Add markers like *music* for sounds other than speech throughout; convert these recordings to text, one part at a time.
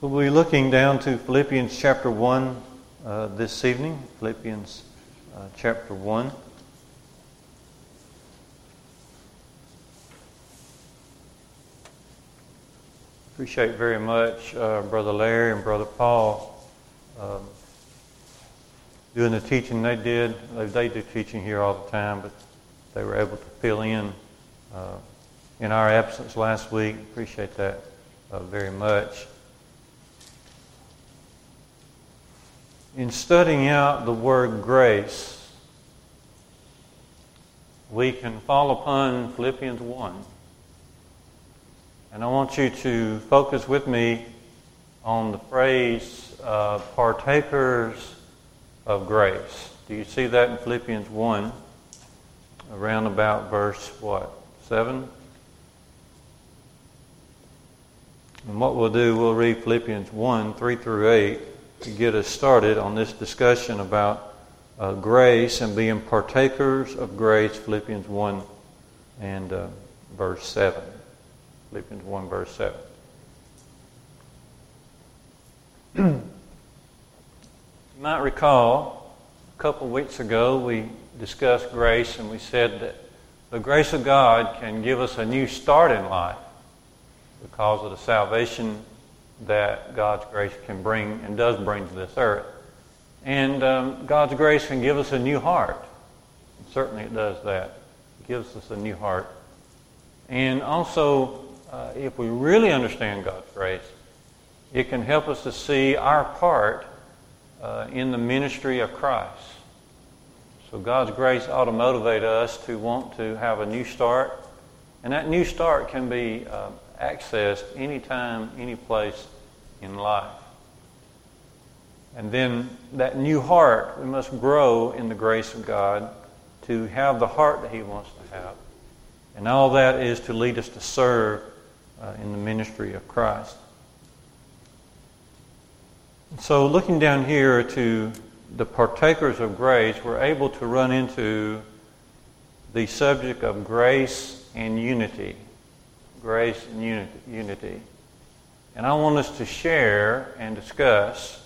So we'll be looking down to Philippians chapter 1 uh, this evening. Philippians uh, chapter 1. Appreciate very much uh, Brother Larry and Brother Paul um, doing the teaching they did. They, they, do teaching here all the time, but they were able to fill in uh, in our absence last week. Appreciate that uh, very much. In studying out the word grace, we can fall upon Philippians 1. And I want you to focus with me on the phrase uh, partakers of grace. Do you see that in Philippians 1? Around about verse what? 7? And what we'll do, we'll read Philippians 1 3 through 8 to get us started on this discussion about uh, grace and being partakers of grace, Philippians 1 and uh, verse 7. Philippians 1, verse 7. *clears throat* you might recall a couple weeks ago we discussed grace and we said that the grace of God can give us a new start in life because of the salvation that God's grace can bring and does bring to this earth. And um, God's grace can give us a new heart. Certainly it does that. It gives us a new heart. And also, uh, if we really understand God's grace, it can help us to see our part uh, in the ministry of Christ. So God's grace ought to motivate us to want to have a new start. And that new start can be uh, accessed anytime, any place in life. And then that new heart, we must grow in the grace of God to have the heart that He wants to have. And all that is to lead us to serve uh, in the ministry of Christ. So, looking down here to the partakers of grace, we're able to run into the subject of grace and unity grace and unity. And I want us to share and discuss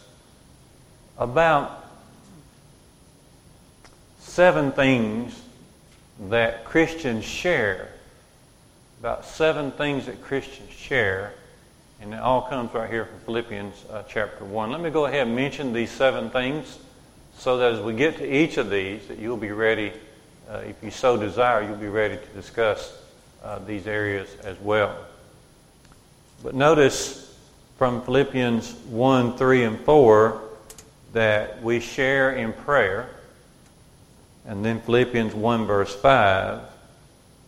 about seven things that Christians share. About seven things that Christians share. And it all comes right here from Philippians uh, chapter 1. Let me go ahead and mention these seven things so that as we get to each of these, that you'll be ready, uh, if you so desire, you'll be ready to discuss uh, these areas as well. But notice from Philippians 1, 3, and 4 that we share in prayer. And then Philippians 1, verse 5,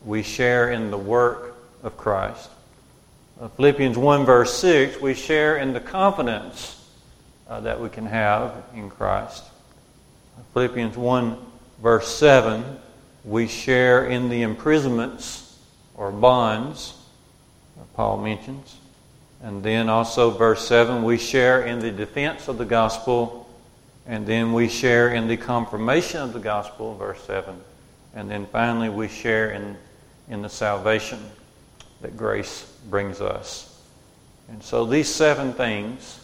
we share in the work of Christ. Uh, Philippians 1, verse 6, we share in the confidence uh, that we can have in Christ. Philippians 1, verse 7, we share in the imprisonments or bonds, Paul mentions. And then also, verse 7, we share in the defense of the gospel. And then we share in the confirmation of the gospel, verse 7. And then finally, we share in, in the salvation that grace brings us. And so, these seven things,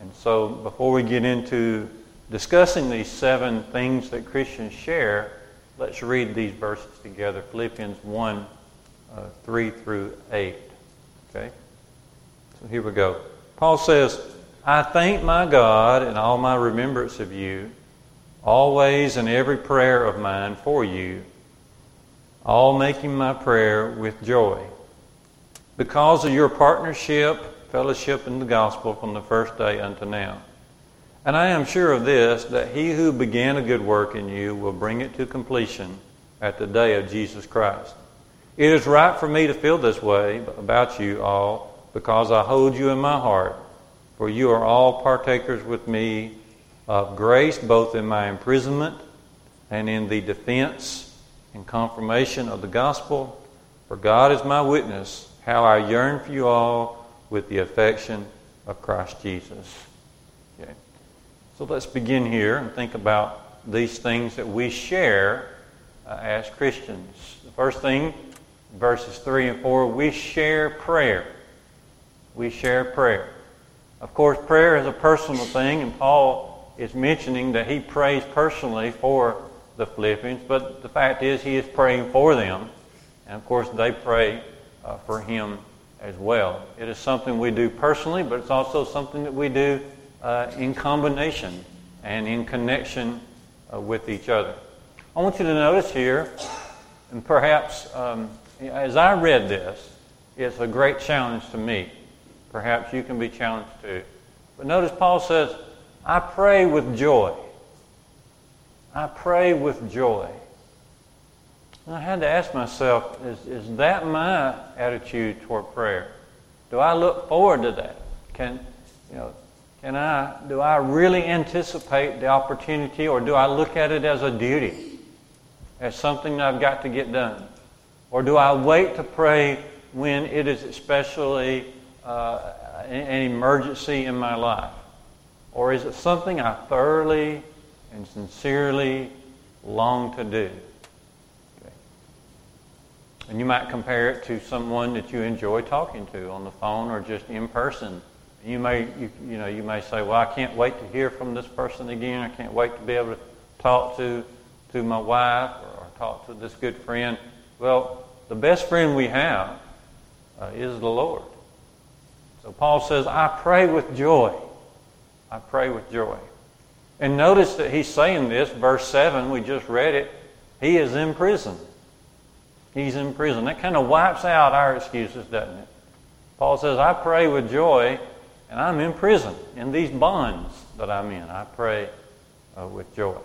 and so before we get into discussing these seven things that Christians share, let's read these verses together Philippians 1 uh, 3 through 8. Okay? So here we go. Paul says, I thank my God in all my remembrance of you, always in every prayer of mine for you, all making my prayer with joy. Because of your partnership, fellowship in the gospel from the first day unto now. And I am sure of this, that he who began a good work in you will bring it to completion at the day of Jesus Christ. It is right for me to feel this way about you all because I hold you in my heart, for you are all partakers with me of grace, both in my imprisonment and in the defense and confirmation of the gospel. For God is my witness, how I yearn for you all with the affection of Christ Jesus. Okay. So let's begin here and think about these things that we share uh, as Christians. The first thing verses 3 and 4, we share prayer. We share prayer. Of course, prayer is a personal thing, and Paul is mentioning that he prays personally for the Philippians, but the fact is he is praying for them, and of course they pray uh, for him as well. It is something we do personally, but it's also something that we do uh, in combination and in connection uh, with each other. I want you to notice here, and perhaps um, as I read this, it's a great challenge to me. Perhaps you can be challenged too. But notice Paul says, I pray with joy. I pray with joy. And I had to ask myself, is, is that my attitude toward prayer? Do I look forward to that? Can, you know, can I, do I really anticipate the opportunity or do I look at it as a duty? As something that I've got to get done? Or do I wait to pray when it is especially uh, an emergency in my life? Or is it something I thoroughly and sincerely long to do? Okay. And you might compare it to someone that you enjoy talking to on the phone or just in person. You may, you, you know, you may say, well, I can't wait to hear from this person again. I can't wait to be able to talk to, to my wife or, or talk to this good friend. Well, the best friend we have uh, is the Lord. So Paul says, I pray with joy. I pray with joy. And notice that he's saying this, verse 7, we just read it. He is in prison. He's in prison. That kind of wipes out our excuses, doesn't it? Paul says, I pray with joy, and I'm in prison in these bonds that I'm in. I pray uh, with joy.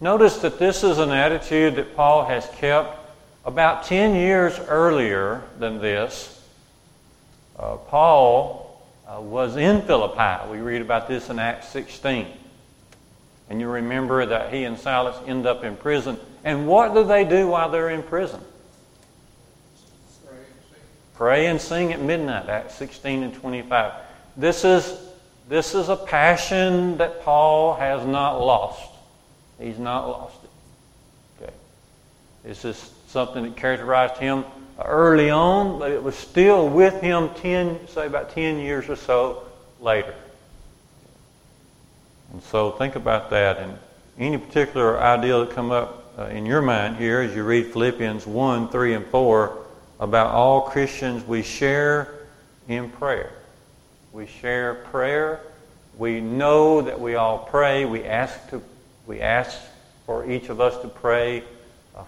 Notice that this is an attitude that Paul has kept about 10 years earlier than this. Uh, Paul uh, was in Philippi. We read about this in Acts 16. And you remember that he and Silas end up in prison. And what do they do while they're in prison? Pray and sing. Pray and sing at midnight, Acts 16 and 25. This is, this is a passion that Paul has not lost. He's not lost it. Okay. This is something that characterized him early on, but it was still with him 10, say about 10 years or so later. And so think about that and any particular idea that come up uh, in your mind here as you read Philippians 1, 3, and 4 about all Christians, we share in prayer. We share prayer. We know that we all pray. We ask to we ask for each of us to pray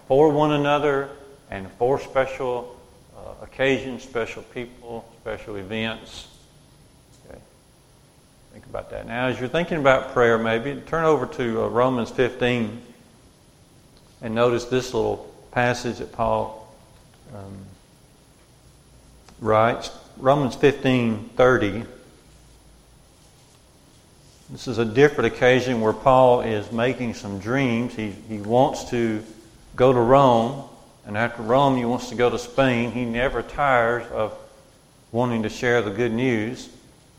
for one another and for special uh, occasions, special people, special events. Okay. Think about that. Now, as you're thinking about prayer, maybe turn over to uh, Romans 15 and notice this little passage that Paul um, writes. Romans 15 30. This is a different occasion where Paul is making some dreams. He, he wants to go to Rome and after Rome, he wants to go to Spain. He never tires of wanting to share the good news.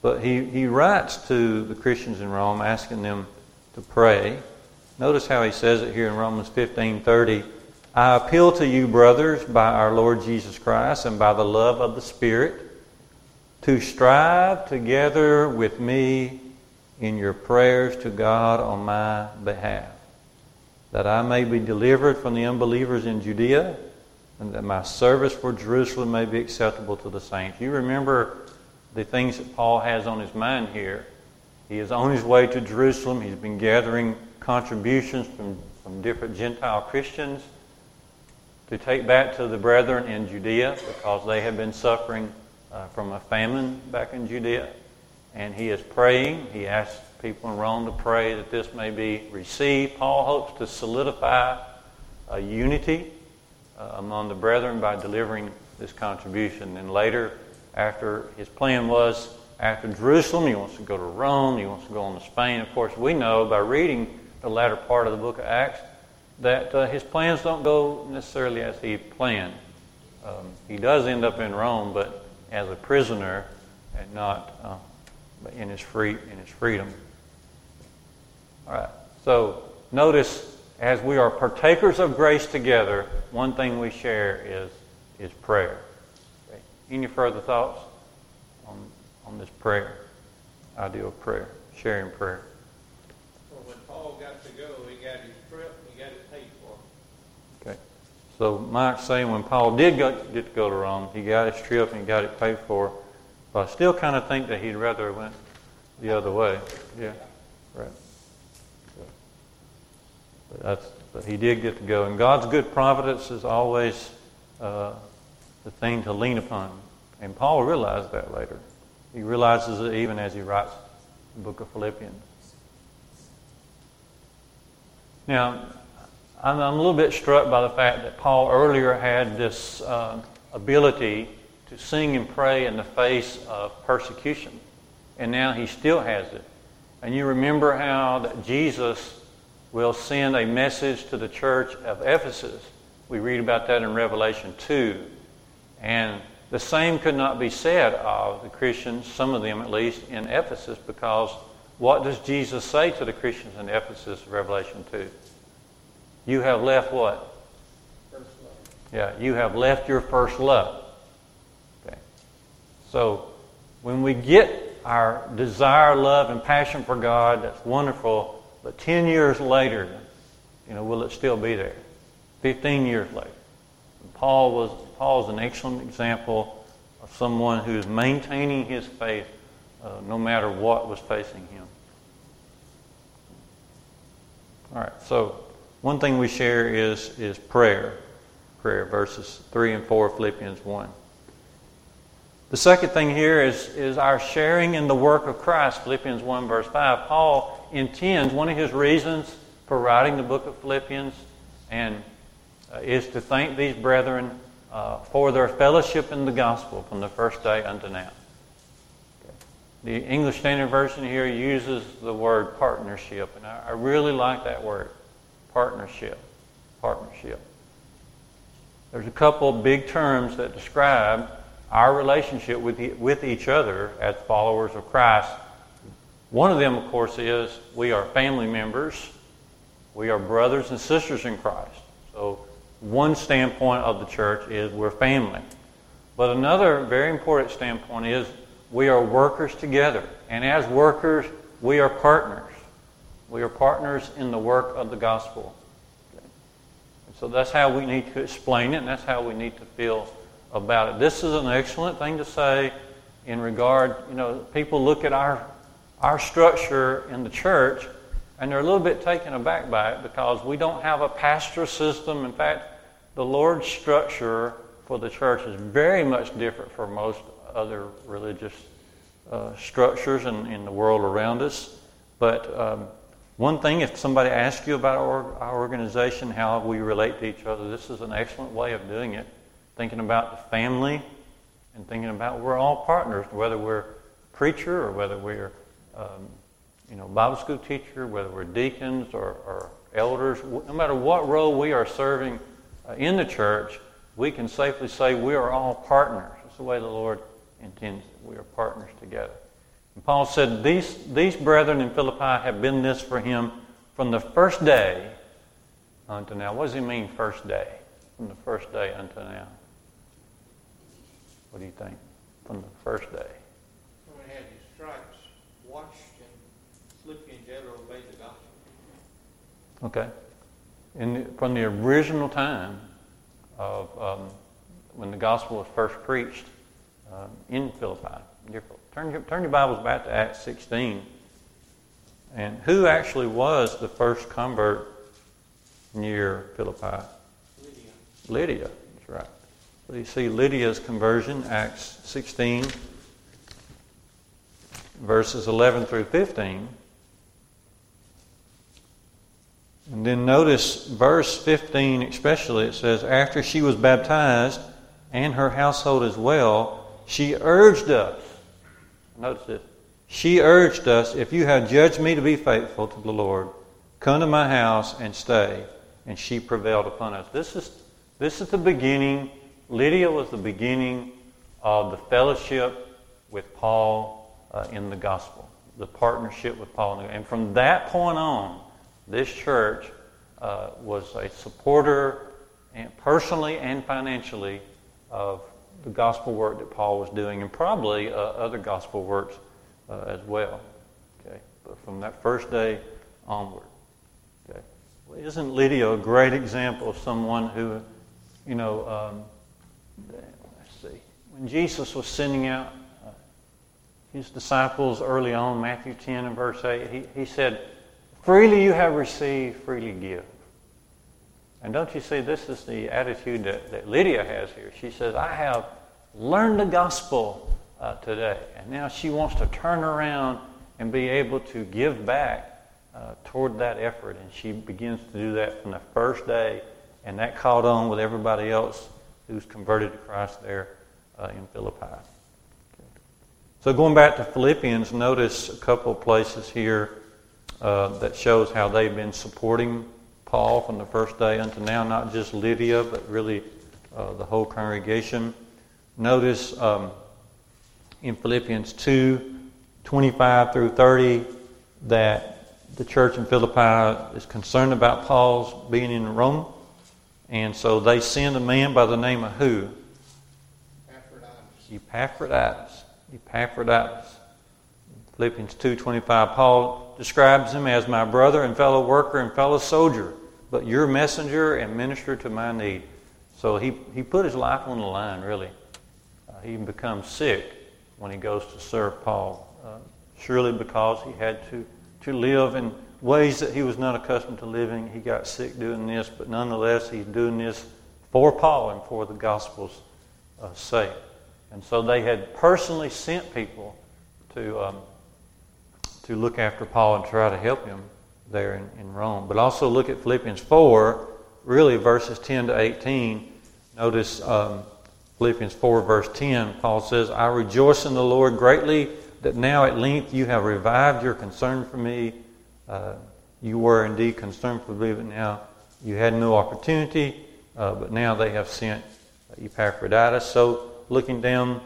But he, he writes to the Christians in Rome asking them to pray. Notice how he says it here in Romans 15:30. I appeal to you, brothers, by our Lord Jesus Christ and by the love of the Spirit, to strive together with me in your prayers to God on my behalf that I may be delivered from the unbelievers in Judea, and that my service for Jerusalem may be acceptable to the saints. You remember the things that Paul has on his mind here. He is on his way to Jerusalem. He's been gathering contributions from, from different Gentile Christians to take back to the brethren in Judea because they have been suffering uh, from a famine back in Judea. And he is praying. He asks people in Rome to pray that this may be received. Paul hopes to solidify a unity uh, among the brethren by delivering this contribution. And later, after his plan was after Jerusalem, he wants to go to Rome, he wants to go on to Spain. Of course, we know by reading the latter part of the book of Acts that uh, his plans don't go necessarily as he planned. Um, he does end up in Rome, but as a prisoner and not uh, in his free in his freedom. All right. So notice as we are partakers of grace together, one thing we share is, is prayer. Okay. Any further thoughts on, on this prayer? idea of prayer, sharing prayer. Well, when Paul got to go, he got his trip, he got it paid for. Okay. So Mike's saying when Paul did go, get to go to Rome, he got his trip and he got it paid for. But I still kind of think that he'd rather have went the other way. Yeah. Right. But that's but he did get to go. And God's good providence is always uh, the thing to lean upon. And Paul realized that later. He realizes it even as he writes the book of Philippians. Now, I'm, I'm a little bit struck by the fact that Paul earlier had this uh, ability to sing and pray in the face of persecution. And now he still has it. And you remember how that Jesus will send a message to the church of Ephesus. We read about that in Revelation 2. And the same could not be said of the Christians, some of them at least, in Ephesus, because what does Jesus say to the Christians in Ephesus, Revelation 2? You have left what? First love. Yeah, you have left your first love. Okay. So when we get our desire, love, and passion for God, that's wonderful. But 10 years later, you know, will it still be there? 15 years later. Paul was Paul's an excellent example of someone who's maintaining his faith uh, no matter what was facing him. All right, so one thing we share is, is prayer. Prayer, verses 3 and 4 Philippians 1. The second thing here is, is our sharing in the work of Christ, Philippians 1, verse 5. Paul intends, one of his reasons for writing the book of Philippians, and uh, is to thank these brethren uh, for their fellowship in the gospel from the first day unto now. The English Standard Version here uses the word partnership, and I, I really like that word partnership. Partnership. There's a couple big terms that describe our relationship with, with each other as followers of Christ. One of them, of course, is we are family members. We are brothers and sisters in Christ. So one standpoint of the church is we're family. But another very important standpoint is we are workers together. And as workers, we are partners. We are partners in the work of the gospel. And so that's how we need to explain it, and that's how we need to feel about it. This is an excellent thing to say in regard, you know, people look at our, our structure in the church and they're a little bit taken aback by it because we don't have a pastor system. In fact, the Lord's structure for the church is very much different from most other religious uh, structures in, in the world around us. But um, one thing, if somebody asks you about our, our organization, how we relate to each other, this is an excellent way of doing it. Thinking about the family and thinking about we're all partners, whether we're preacher or whether we're um, you know, Bible school teacher, whether we're deacons or, or elders, no matter what role we are serving uh, in the church, we can safely say we are all partners. That's the way the Lord intends it. We are partners together. And Paul said, these, these brethren in Philippi have been this for him from the first day unto now. What does he mean, first day? From the first day until now. What do you think? From the first day. When he had his stripes washed Philippians ever obeyed the gospel. Okay. In, from the original time of um, when the gospel was first preached um, in Philippi. Turn your, turn your Bibles back to Acts 16. And who actually was the first convert near Philippi? Lydia. Lydia, that's right. So you see Lydia's conversion, Acts 16, verses 11 through 15. And then notice verse 15 especially, it says, After she was baptized, and her household as well, she urged us. Notice this. She urged us, If you have judged me to be faithful to the Lord, come to my house and stay. And she prevailed upon us. This is, this is the beginning. Lydia was the beginning of the fellowship with Paul uh, in the gospel, the partnership with Paul. And from that point on, this church uh, was a supporter and personally and financially of the gospel work that Paul was doing and probably uh, other gospel works uh, as well. Okay, but from that first day onward. Okay, well, isn't Lydia a great example of someone who, you know, um, let's see, when Jesus was sending out uh, his disciples early on, Matthew 10 and verse 8, he, he said, "Freely you have received, freely give." And don't you see, this is the attitude that, that Lydia has here. She says, I have learned the gospel uh, today. And now she wants to turn around and be able to give back uh, toward that effort. And she begins to do that from the first day. And that caught on with everybody else who's converted to Christ there uh, in Philippi. So going back to Philippians, notice a couple places here uh, that shows how they've been supporting Paul from the first day until now, not just Lydia, but really uh, the whole congregation. Notice um, in Philippians 2 25 through 30 that the church in Philippi is concerned about Paul's being in Rome. And so they send a man by the name of who? Epaphroditus. Epaphroditus. Epaphroditus. Philippians 2.25, Paul describes him as my brother and fellow worker and fellow soldier, but your messenger and minister to my need. So he, he put his life on the line, really. Uh, he becomes sick when he goes to serve Paul, uh, surely because he had to, to live in ways that he was not accustomed to living. He got sick doing this, but nonetheless, he's doing this for Paul and for the gospel's uh, sake. And so they had personally sent people to, um, to look after Paul and try to help him there in, in Rome. But also look at Philippians 4, really verses 10 to 18. Notice um, Philippians 4, verse 10, Paul says, I rejoice in the Lord greatly that now at length you have revived your concern for me. Uh, you were indeed concerned for me, but now you had no opportunity, uh, but now they have sent Epaphroditus. So, looking down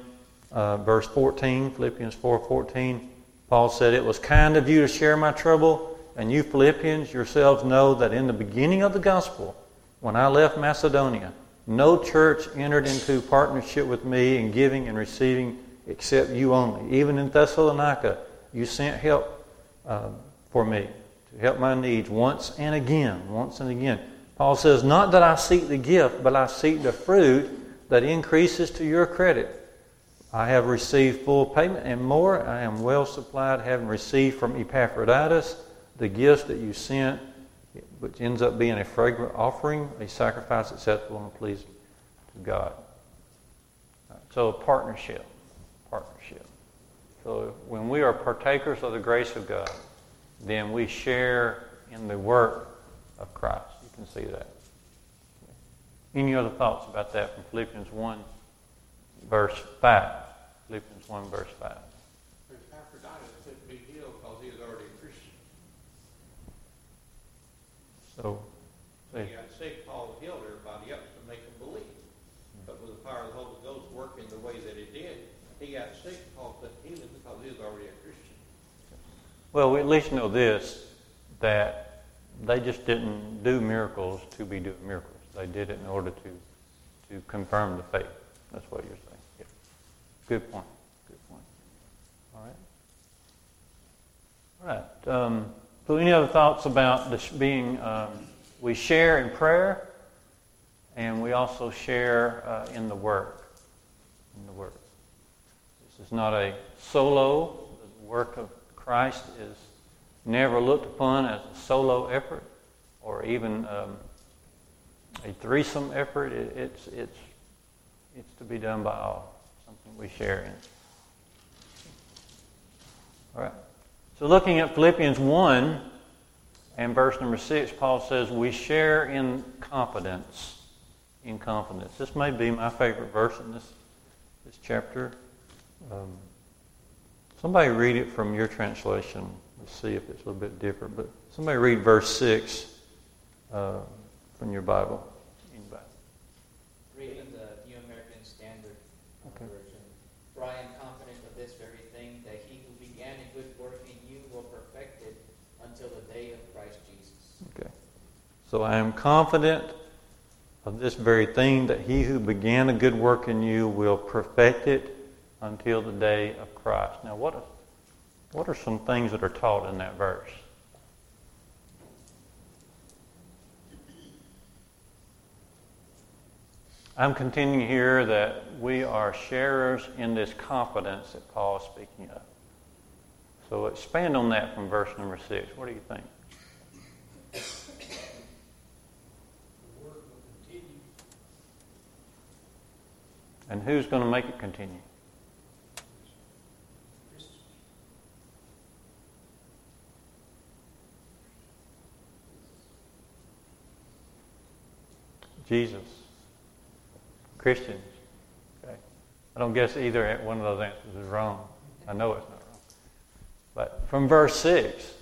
uh, verse 14, Philippians 4 14, Paul said, It was kind of you to share my trouble, and you Philippians yourselves know that in the beginning of the gospel, when I left Macedonia, no church entered into partnership with me in giving and receiving except you only. Even in Thessalonica, you sent help uh, for me to help my needs once and again, once and again. Paul says, Not that I seek the gift, but I seek the fruit that increases to your credit. I have received full payment and more. I am well supplied, having received from Epaphroditus the gifts that you sent which ends up being a fragrant offering, a sacrifice acceptable and pleasing to God. So, a partnership. Partnership. So, when we are partakers of the grace of God, then we share in the work of Christ. You can see that. Any other thoughts about that from Philippians 1, verse 5? Philippians 1, verse 5. So, When he got sick, Paul healed everybody else to make them believe. Hmm. But with the power of the Holy Ghost working the way that it did, he got sick, Paul couldn't heal him because he was already a Christian. Well, we at least know this that they just didn't do miracles to be doing miracles. They did it in order to, to confirm the faith. That's what you're saying. Yeah. Good point. All right. All right. Um, so, any other thoughts about this being? Um, we share in prayer, and we also share uh, in the work. In the work. This is not a solo. The work of Christ is never looked upon as a solo effort, or even um, a threesome effort. It, it's it's it's to be done by all. Something we share in. All right. So, looking at Philippians 1 and verse number 6, Paul says, We share in confidence. In confidence. This may be my favorite verse in this, this chapter. Um, somebody read it from your translation. Let's see if it's a little bit different. But somebody read verse 6 uh, from your Bible. Reading the New American Standard okay. Version. For I am confident of this very thing, that he who began a good work in you will perfect it until the day of Christ Jesus. Okay. So I am confident of this very thing, that he who began a good work in you will perfect it until the day of Christ. Now, what a, What are some things that are taught in that verse? I'm continuing here that we are sharers in this confidence that Paul is speaking of. So expand on that from verse number six. What do you think? And who's going to make it continue? Jesus. Christians. Okay. I don't guess either one of those answers is wrong. I know it's not wrong. But from verse 6,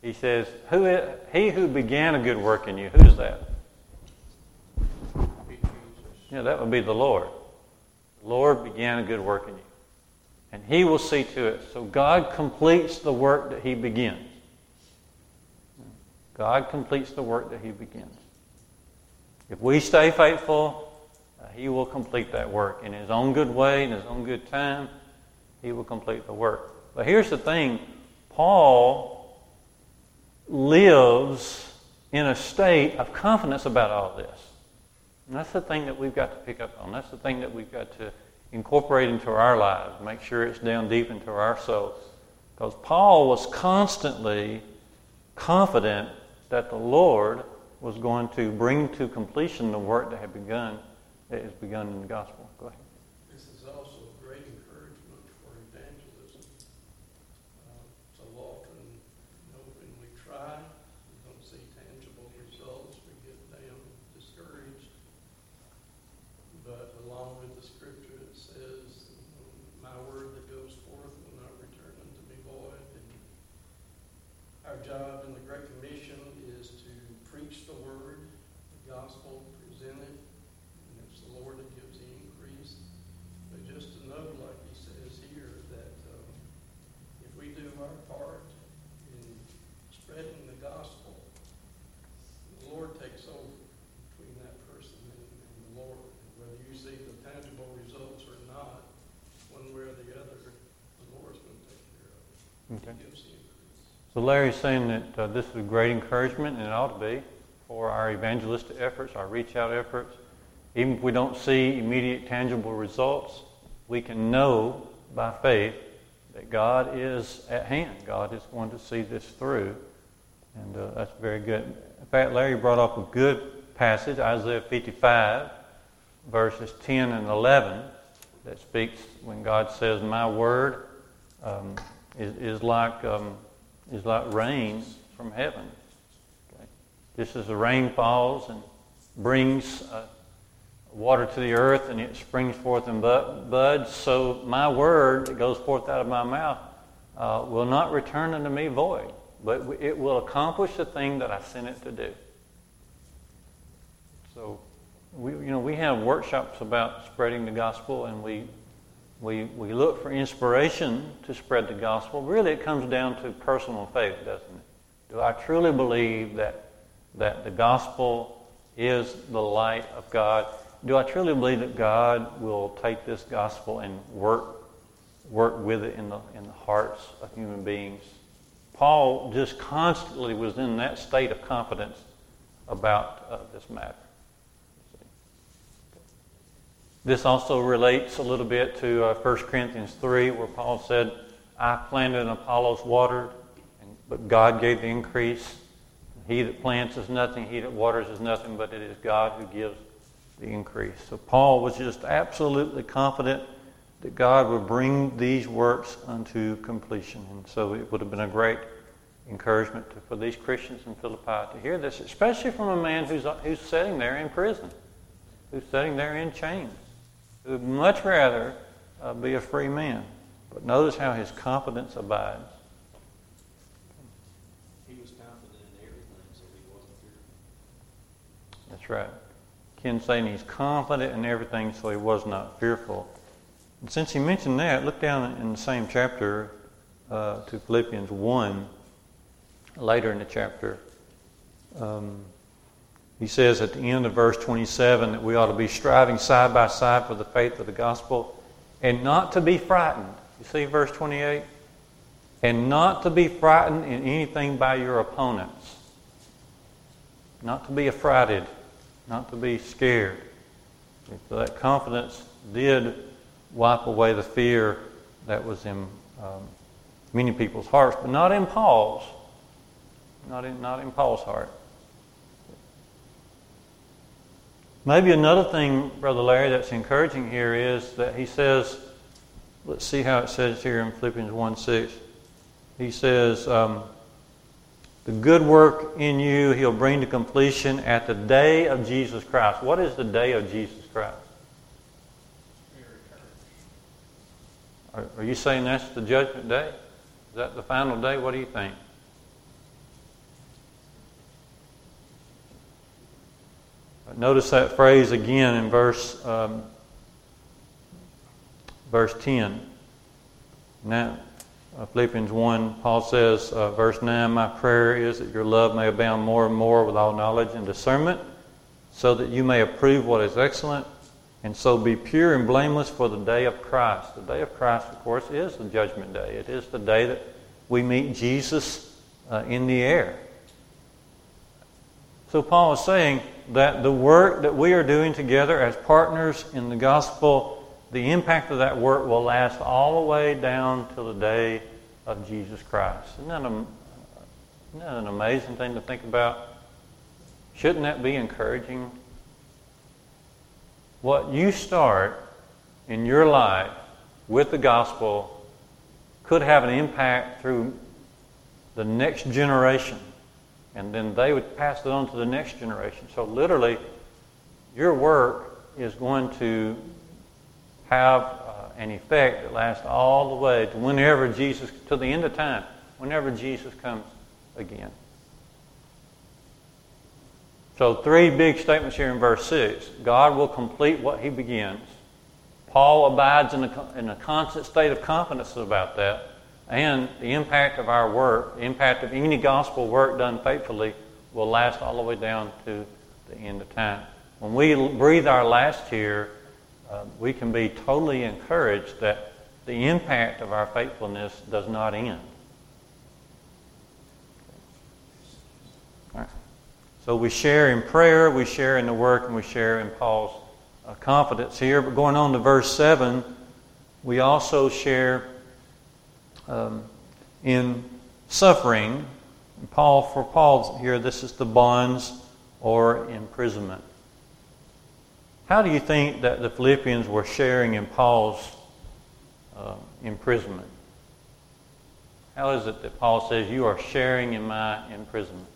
he says, who is, He who began a good work in you, who's that? Yeah, that would be the Lord. Lord began a good work in you. And He will see to it. So God completes the work that He begins. God completes the work that He begins. If we stay faithful, uh, He will complete that work in His own good way, in His own good time. He will complete the work. But here's the thing Paul lives in a state of confidence about all this. And that's the thing that we've got to pick up on. That's the thing that we've got to incorporate into our lives, make sure it's down deep into our souls. Because Paul was constantly confident that the Lord was going to bring to completion the work that had begun, that has begun in the gospel. Go ahead. So Larry's saying that uh, this is a great encouragement, and it ought to be, for our evangelistic efforts, our reach out efforts. Even if we don't see immediate tangible results, we can know by faith that God is at hand. God is going to see this through. And uh, that's very good. In fact, Larry brought up a good passage, Isaiah 55, verses 10 and 11, that speaks when God says, My word um, is, is like um, is like rain from heaven. Okay? Just as the rain falls and brings uh, water to the earth and it springs forth in buds, so my word that goes forth out of my mouth uh, will not return unto me void, but it will accomplish the thing that I sent it to do. So, we, you know, we have workshops about spreading the gospel, and we we, we look for inspiration to spread the gospel. Really, it comes down to personal faith, doesn't it? Do I truly believe that, that the gospel is the light of God? Do I truly believe that God will take this gospel and work, work with it in the, in the hearts of human beings? Paul just constantly was in that state of confidence about uh, this matter. This also relates a little bit to uh, 1 Corinthians 3, where Paul said, I planted and Apollos watered, but God gave the increase. He that plants is nothing, he that waters is nothing, but it is God who gives the increase. So Paul was just absolutely confident that God would bring these works unto completion. And so it would have been a great encouragement to, for these Christians in Philippi to hear this, especially from a man who's, who's sitting there in prison, who's sitting there in chains who would much rather uh, be a free man. But notice how his confidence abides. He was confident in everything, so he wasn't fearful. That's right. Ken saying he's confident in everything, so he was not fearful. And since he mentioned that, look down in the same chapter uh, to Philippians 1, later in the chapter. Um, he says at the end of verse 27 that we ought to be striving side by side for the faith of the gospel and not to be frightened. You see verse 28? and not to be frightened in anything by your opponents. Not to be affrighted, not to be scared. So that confidence did wipe away the fear that was in um, many people's hearts, but not in Paul's. Not in, not in Paul's heart. Maybe another thing, Brother Larry, that's encouraging here is that he says, let's see how it says here in Philippians 1 6. He says, um, The good work in you he'll bring to completion at the day of Jesus Christ. What is the day of Jesus Christ? Are, are you saying that's the judgment day? Is that the final day? What do you think? Notice that phrase again in verse um, verse 10. Now, uh, Philippians 1, Paul says, uh, verse 9, My prayer is that your love may abound more and more with all knowledge and discernment, so that you may approve what is excellent, and so be pure and blameless for the day of Christ. The day of Christ, of course, is the judgment day. It is the day that we meet Jesus uh, in the air. So Paul is saying that the work that we are doing together as partners in the gospel, the impact of that work will last all the way down to the day of Jesus Christ. Isn't that, a, isn't that an amazing thing to think about? Shouldn't that be encouraging? What you start in your life with the gospel could have an impact through the next generation and then they would pass it on to the next generation. So literally, your work is going to have uh, an effect that lasts all the way to whenever Jesus, to the end of time, whenever Jesus comes again. So, three big statements here in verse 6. God will complete what he begins. Paul abides in a, in a constant state of confidence about that. And the impact of our work, the impact of any gospel work done faithfully, will last all the way down to the end of time. When we breathe our last here, uh, we can be totally encouraged that the impact of our faithfulness does not end. So we share in prayer, we share in the work, and we share in Paul's uh, confidence here. But going on to verse 7, we also share um, in suffering. Paul, for Paul here, this is the bonds or imprisonment. How do you think that the Philippians were sharing in Paul's uh, imprisonment? How is it that Paul says, You are sharing in my imprisonment?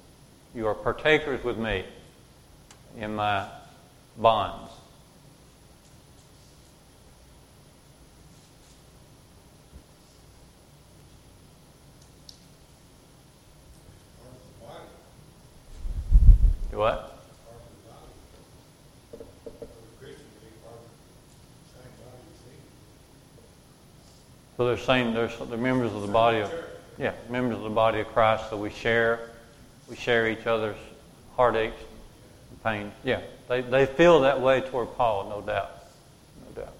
You are partakers with me in my bonds. What? So they're saying they're, they're members of the body of, yeah, members of the body of Christ. So we share, we share each other's heartaches, and pain. Yeah, they they feel that way toward Paul, no doubt, no doubt.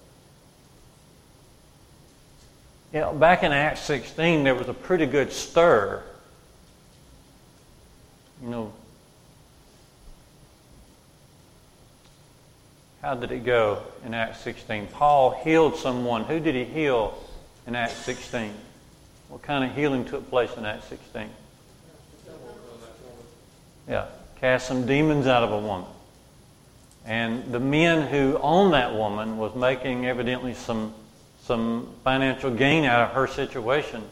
Yeah, back in Acts 16, there was a pretty good stir. You know, How did it go in Acts 16? Paul healed someone. Who did he heal in Acts 16? What kind of healing took place in Acts 16? Yeah, cast some demons out of a woman. And the men who owned that woman was making evidently some some financial gain out of her situation.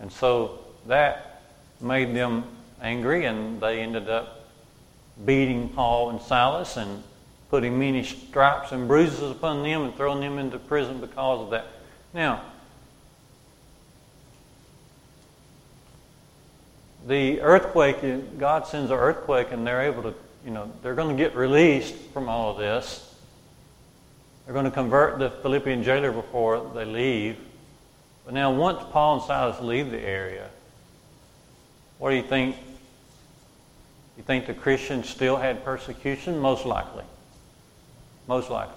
And so that made them angry and they ended up beating Paul and Silas and putting many stripes and bruises upon them and throwing them into prison because of that. Now, the earthquake, God sends an earthquake and they're able to, you know, they're going to get released from all of this. They're going to convert the Philippian jailer before they leave. But now, once Paul and Silas leave the area, what do you think? You think the Christians still had persecution? Most likely. Most likely.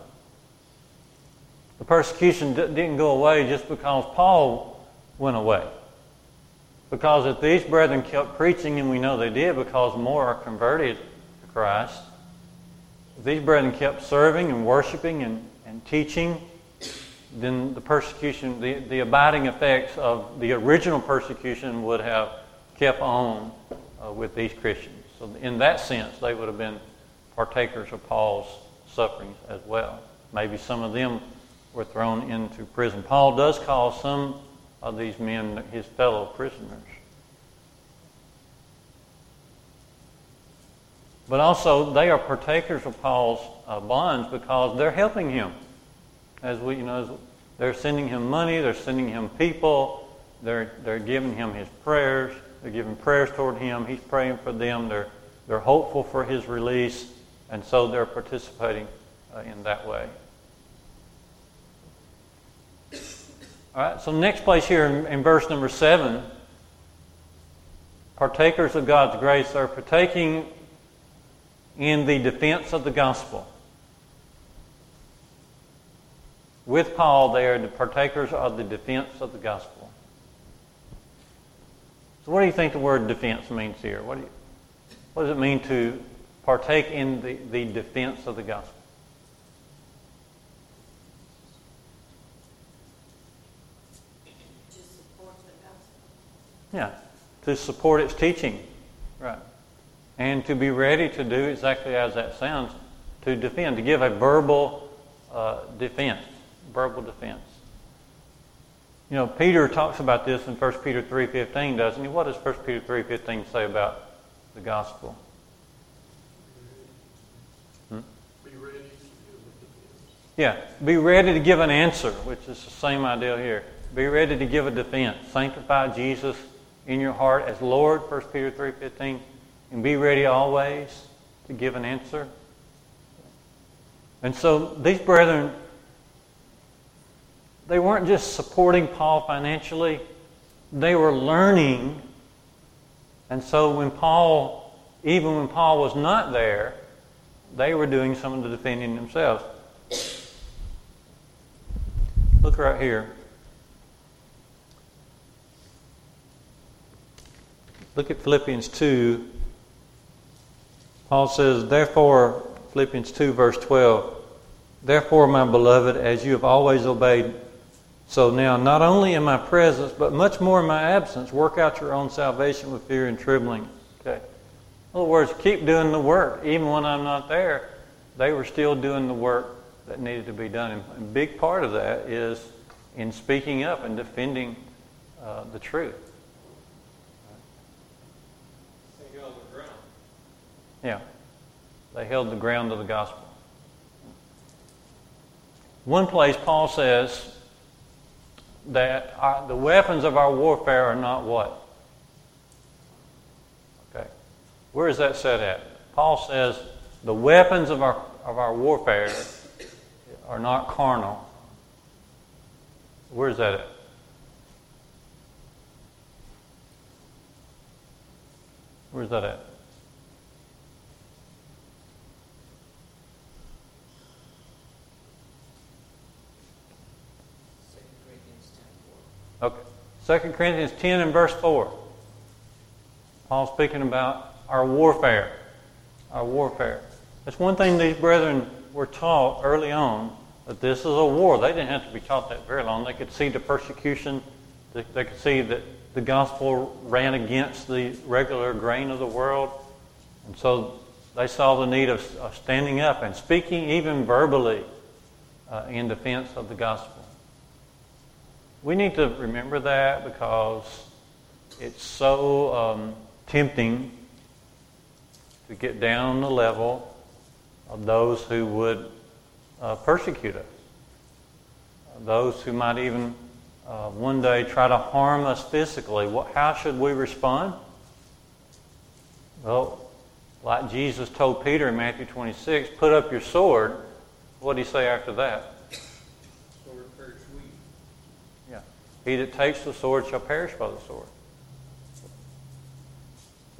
The persecution didn't go away just because Paul went away. Because if these brethren kept preaching, and we know they did because more are converted to Christ, if these brethren kept serving and worshiping and, and teaching, then the persecution, the, the abiding effects of the original persecution would have kept on uh, with these Christians. So, in that sense, they would have been partakers of Paul's sufferings as well. Maybe some of them were thrown into prison. Paul does call some of these men his fellow prisoners. But also, they are partakers of Paul's uh, bonds because they're helping him. As we, you know, they're sending him money, they're sending him people, they're, they're giving him his prayers, they're giving prayers toward him, he's praying for them, they're, they're hopeful for his release, and so they're participating uh, in that way. All right, so next place here in, in verse number seven, partakers of God's grace are partaking in the defense of the gospel. With Paul, they are the partakers of the defense of the gospel. So, what do you think the word defense means here? What, do you, what does it mean to partake in the, the defense of the gospel? Yeah, to support its teaching. Right. And to be ready to do exactly as that sounds, to defend, to give a verbal uh, defense. Verbal defense. You know, Peter talks about this in 1 Peter 3.15, doesn't he? What does 1 Peter 3.15 say about the gospel? Hmm? Be ready Yeah, be ready to give an answer, which is the same idea here. Be ready to give a defense. Sanctify Jesus in your heart as Lord, 1 Peter 3.15, and be ready always to give an answer. And so these brethren, they weren't just supporting Paul financially, they were learning. And so when Paul, even when Paul was not there, they were doing some of the defending themselves. Look right here. Look at Philippians 2. Paul says, Therefore, Philippians 2, verse 12, Therefore, my beloved, as you have always obeyed, so now, not only in my presence, but much more in my absence, work out your own salvation with fear and trembling. Okay. In other words, keep doing the work. Even when I'm not there, they were still doing the work that needed to be done. And a big part of that is in speaking up and defending uh, the truth. Yeah. They held the ground of the gospel. One place, Paul says that our, the weapons of our warfare are not what? Okay. Where is that said at? Paul says the weapons of our, of our warfare are not carnal. Where is that at? Where's that at? Okay. 2 Corinthians 10 and verse 4. Paul's speaking about our warfare. Our warfare. That's one thing these brethren were taught early on that this is a war. They didn't have to be taught that very long. They could see the persecution, they, could see that the gospel ran against the regular grain of the world. And so they saw the need of, of standing up and speaking even verbally uh, in defense of the gospel. We need to remember that because it's so um, tempting to get down the level of those who would uh, persecute us, those who might even uh, one day try to harm us physically. What, how should we respond? Well, like Jesus told Peter in Matthew 26, put up your sword. What did he say after that? Sword perish we. Yeah. He that takes the sword shall perish by the sword.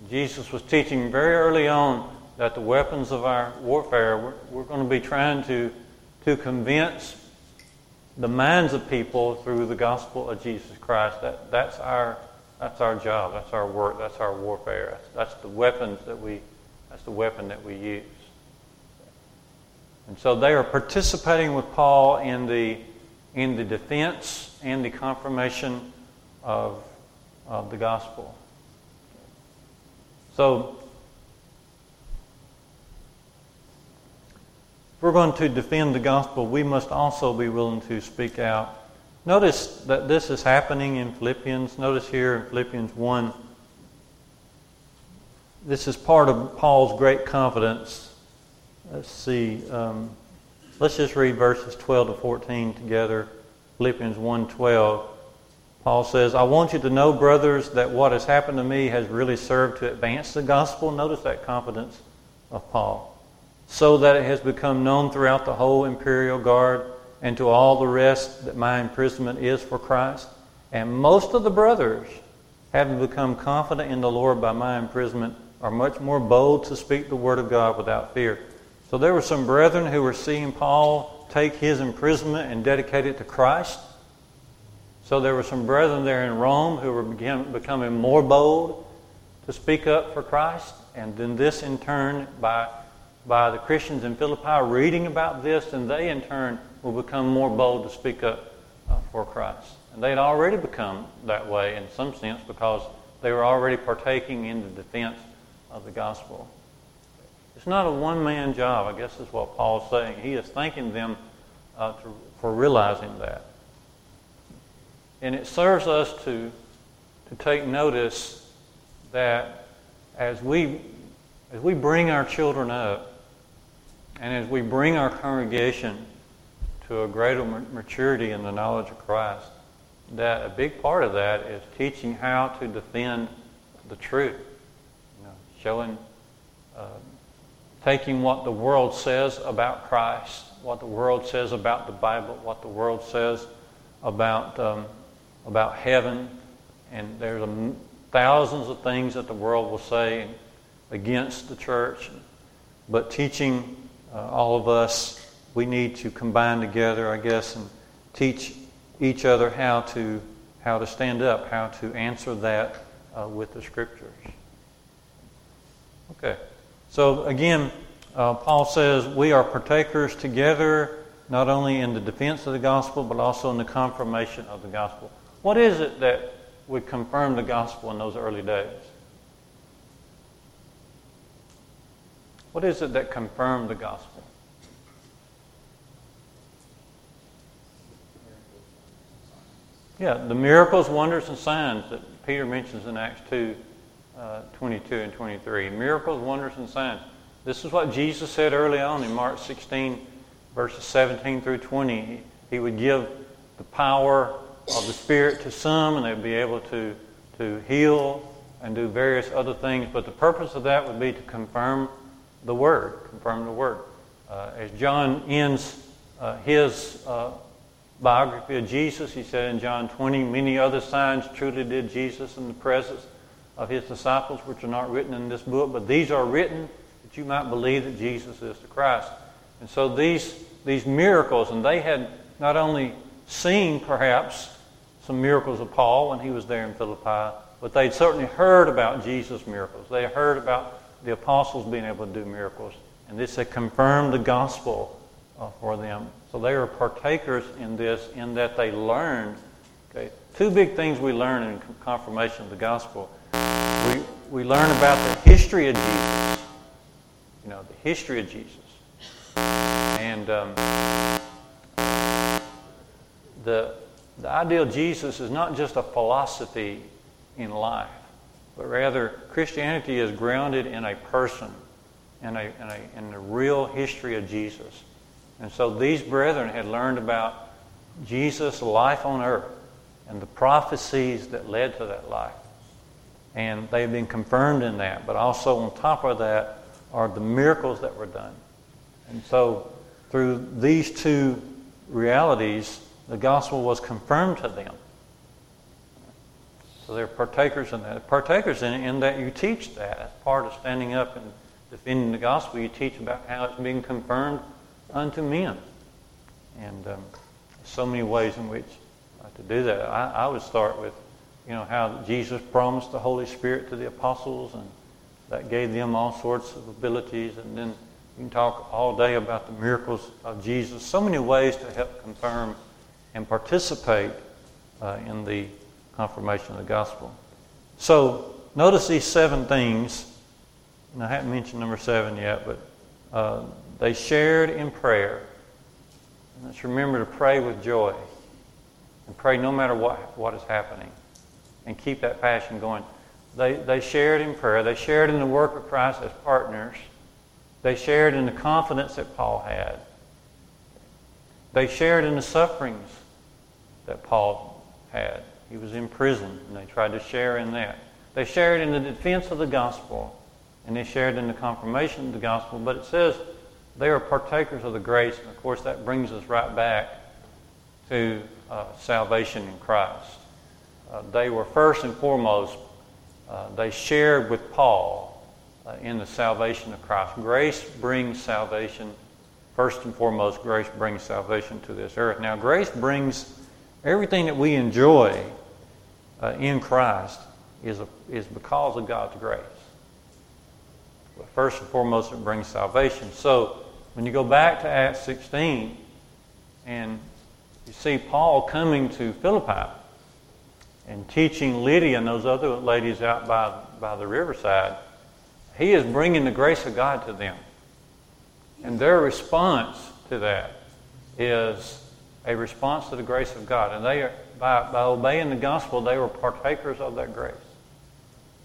Jesus was teaching very early on that the weapons of our warfare, we're, we're going to be trying to, to convince the minds of people through the gospel of Jesus Christ. That, that's our That's our job. That's our work. That's our warfare. That's, that's the weapons that we. That's the weapon that we use. And so they are participating with Paul in the in the defense and the confirmation of, of the gospel. So if we're going to defend the gospel, we must also be willing to speak out Notice that this is happening in Philippians. Notice here in Philippians 1. This is part of Paul's great confidence. Let's see. Um, let's just read verses 12 to 14 together. Philippians 1:12. Paul says, "I want you to know, brothers, that what has happened to me has really served to advance the gospel." Notice that confidence of Paul. So that it has become known throughout the whole imperial guard and to all the rest that my imprisonment is for Christ. And most of the brothers, having become confident in the Lord by my imprisonment, are much more bold to speak the word of God without fear. So there were some brethren who were seeing Paul take his imprisonment and dedicate it to Christ. So there were some brethren there in Rome who were becoming more bold to speak up for Christ. And then this, in turn, by, by the Christians in Philippi reading about this, and they, in turn, will become more bold to speak up uh, for Christ. And they had already become that way in some sense because they were already partaking in the defense of the gospel. It's not a one man job, I guess is what Paul's saying. He is thanking them uh, to, for realizing that. And it serves us to, to take notice that as we, as we bring our children up and as we bring our congregation to a greater maturity in the knowledge of Christ, that a big part of that is teaching how to defend the truth. You know, showing, uh, taking what the world says about Christ, what the world says about the Bible, what the world says about um, about heaven, and there's a, thousands of things that the world will say against the church, but teaching uh, all of us we need to combine together, I guess, and teach each other how to how to stand up, how to answer that uh, with the scriptures. Okay, so again, uh, Paul says we are partakers together, not only in the defense of the gospel, but also in the confirmation of the gospel. What is it that would confirm the gospel in those early days? What is it that confirmed the gospel? Yeah, the miracles, wonders, and signs that Peter mentions in Acts 2 uh, 22 and 23. Miracles, wonders, and signs. This is what Jesus said early on in Mark 16, verses 17 through 20. He, would give the power of the Spirit to some, and they'd be able to, to heal and do various other things. But the purpose of that would be to confirm the Word, confirm the Word. Uh, as John ends uh, his uh, biography of Jesus, he said in John 20, many other signs truly did Jesus in the presence of his disciples, which are not written in this book, but these are written that you might believe that Jesus is the Christ. And so these, these miracles, and they had not only seen perhaps some miracles of Paul when he was there in Philippi, but they'd certainly heard about Jesus' miracles. They heard about the apostles being able to do miracles. And this had confirmed the gospel uh, for them. So they were partakers in this in that they learned. Okay, two big things we learn in confirmation of the gospel. We, we learn about the history of Jesus. You know, the history of Jesus. And um, the, the ideal Jesus is not just a philosophy in life, but rather Christianity is grounded in a person, in, a, in, a, in the real history of Jesus. And so these brethren had learned about Jesus' life on earth and the prophecies that led to that life. And they've been confirmed in that. But also on top of that are the miracles that were done. And so through these two realities, the gospel was confirmed to them. So they're partakers in that. Partakers in in that you teach that. As part of standing up and defending the gospel, you teach about how it's being confirmed unto men. And um, so many ways in which uh, to do that. I, I, would start with you know, how Jesus promised the Holy Spirit to the apostles and that gave them all sorts of abilities. And then you can talk all day about the miracles of Jesus. So many ways to help confirm and participate uh, in the confirmation of the gospel. So notice these seven things. And I haven't mentioned number seven yet, but uh, they shared in prayer. And let's remember to pray with joy and pray no matter what, what is happening and keep that passion going. They, they shared in prayer. They shared in the work of Christ as partners. They shared in the confidence that Paul had. They shared in the sufferings that Paul had. He was in prison, and they tried to share in that. They shared in the defense of the gospel, and they shared in the confirmation of the gospel. But it says they are partakers of the grace, and of course that brings us right back to uh, salvation in Christ. Uh, they were first and foremost, uh, they shared with Paul uh, in the salvation of Christ. Grace brings salvation. First and foremost, grace brings salvation to this earth. Now, grace brings everything that we enjoy uh, in Christ is, a, is because of God's grace. But first and foremost, it brings salvation. So, when you go back to Acts 16 and you see Paul coming to Philippi and teaching Lydia and those other ladies out by, by the riverside, he is bringing the grace of God to them. And their response to that is a response to the grace of God. And they are, by, by obeying the gospel, they were partakers of that grace.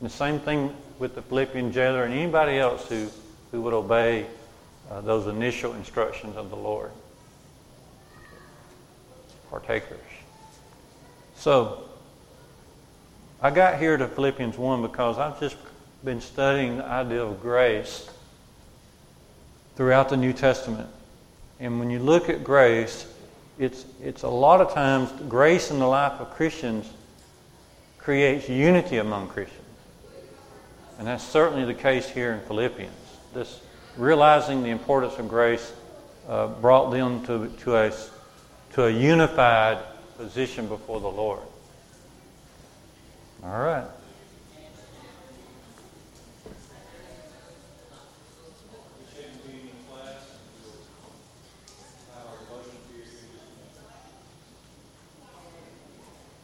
And the same thing with the Philippian jailer and anybody else who, who would obey uh, those initial instructions of the Lord. Partakers. So, I got here to Philippians 1 because I've just been studying the idea of grace throughout the New Testament. And when you look at grace, it's, it's a lot of times grace in the life of Christians creates unity among Christians. And that's certainly the case here in Philippians. This realizing the importance of grace uh, brought them to, to, a, to a unified position before the Lord. All right.